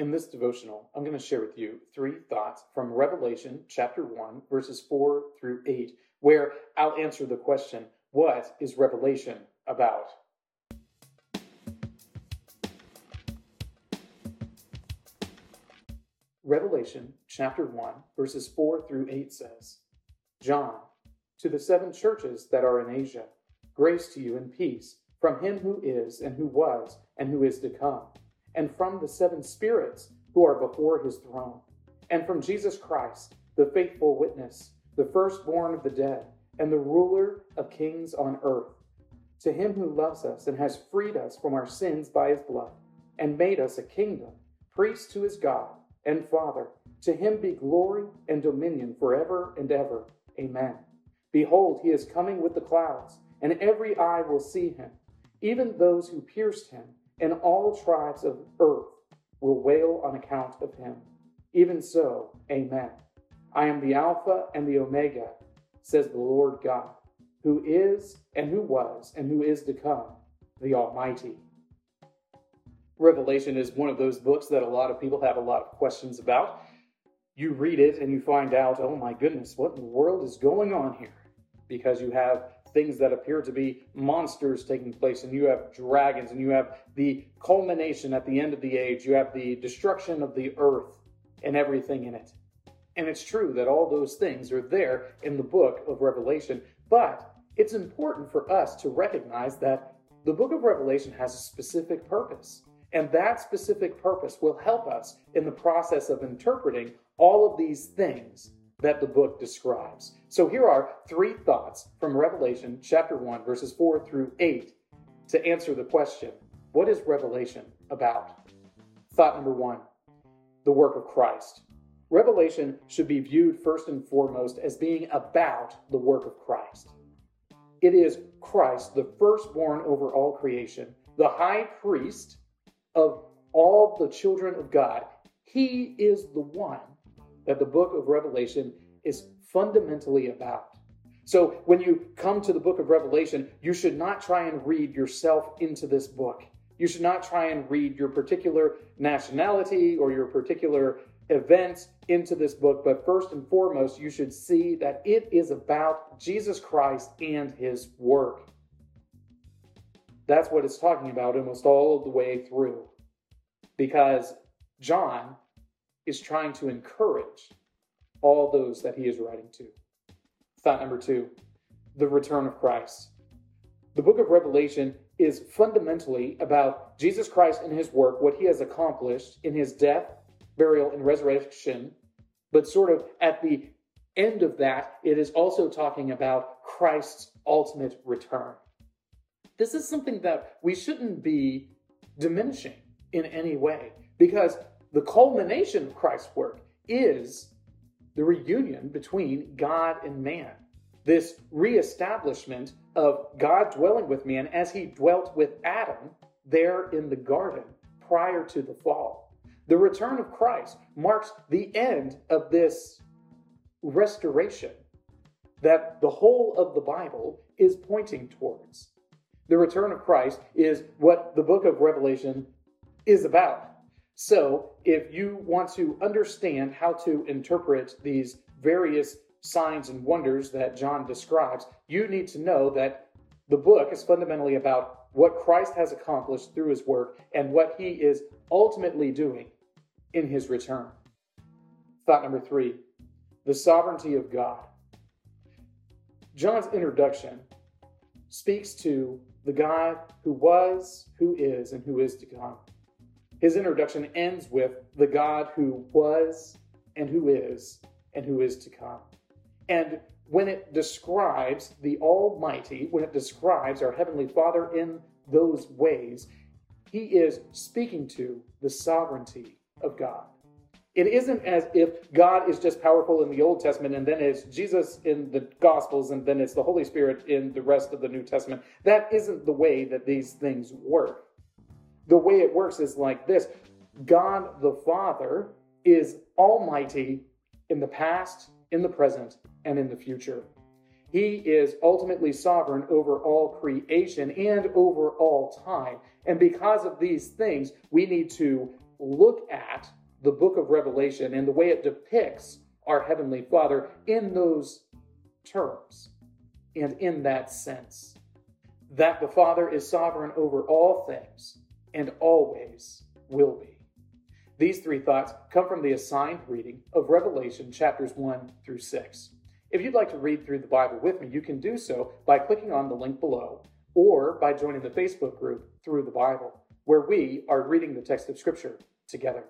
In this devotional, I'm going to share with you three thoughts from Revelation chapter 1, verses 4 through 8, where I'll answer the question what is Revelation about? Revelation chapter 1, verses 4 through 8 says, John, to the seven churches that are in Asia, grace to you and peace from him who is, and who was, and who is to come, and from the seven spirits who are before his throne, and from Jesus Christ, the faithful witness, the firstborn of the dead, and the ruler of kings on earth. To him who loves us and has freed us from our sins by his blood, and made us a kingdom, priests to his God and Father, to him be glory and dominion forever and ever. Amen. Behold, he is coming with the clouds, and every eye will see him even those who pierced him, and all tribes of earth will wail on account of him. Even so, Amen. I am the Alpha and the Omega, says the Lord God, who is, and who was, and who is to come, the Almighty. Revelation is one of those books that a lot of people have a lot of questions about. You read it and you find out, oh my goodness, what in the world is going on here? Because you have things that appear to be monsters taking place, and you have dragons, and you have the culmination at the end of the age, you have the destruction of the earth and everything in it. And it's true that all those things are there in the book of Revelation, but it's important for us to recognize that the book of Revelation has a specific purpose. And that specific purpose will help us in the process of interpreting all of these things that the book describes. So here are three thoughts from Revelation chapter 1, verses 4 through 8 to answer the question what is Revelation about? Thought number one the work of Christ. Revelation should be viewed first and foremost as being about the work of Christ. It is Christ, the firstborn over all creation, the high priest of all the children of God. He is the one that the book of Revelation is fundamentally about. So when you come to the book of Revelation, you should not try and read yourself into this book. You should not try and read your particular nationality or your particular events into this book, but first and foremost, you should see that it is about Jesus Christ and his work. That's what it's talking about almost all the way through. Because John is trying to encourage all those that he is writing to. Thought number two the return of Christ. The book of Revelation is fundamentally about Jesus Christ and his work, what he has accomplished in his death, burial, and resurrection. But sort of at the end of that, it is also talking about Christ's ultimate return. This is something that we shouldn't be diminishing in any way because the culmination of Christ's work is the reunion between God and man. This reestablishment of God dwelling with man as he dwelt with Adam there in the garden prior to the fall. The return of Christ marks the end of this restoration that the whole of the Bible is pointing towards. The return of Christ is what the book of Revelation is about. So, if you want to understand how to interpret these various signs and wonders that John describes, you need to know that the book is fundamentally about what Christ has accomplished through his work and what he is ultimately doing in his return. Thought number three the sovereignty of God. John's introduction speaks to the God who was, who is, and who is to come. His introduction ends with the God who was and who is and who is to come. And when it describes the Almighty, when it describes our Heavenly Father in those ways, he is speaking to the sovereignty of God. It isn't as if God is just powerful in the Old Testament and then it's Jesus in the Gospels and then it's the Holy Spirit in the rest of the New Testament. That isn't the way that these things work the way it works is like this God the Father is almighty in the past, in the present, and in the future. He is ultimately sovereign over all creation and over all time. And because of these things, we need to look at the book of Revelation and the way it depicts our Heavenly Father in those terms and in that sense. That the Father is sovereign over all things and always will be. These three thoughts come from the assigned reading of Revelation chapters 1 through 6. If you'd like to read through the Bible with me, you can do so by clicking on the link below or by joining the Facebook group Through the Bible, where we are reading the text of Scripture together.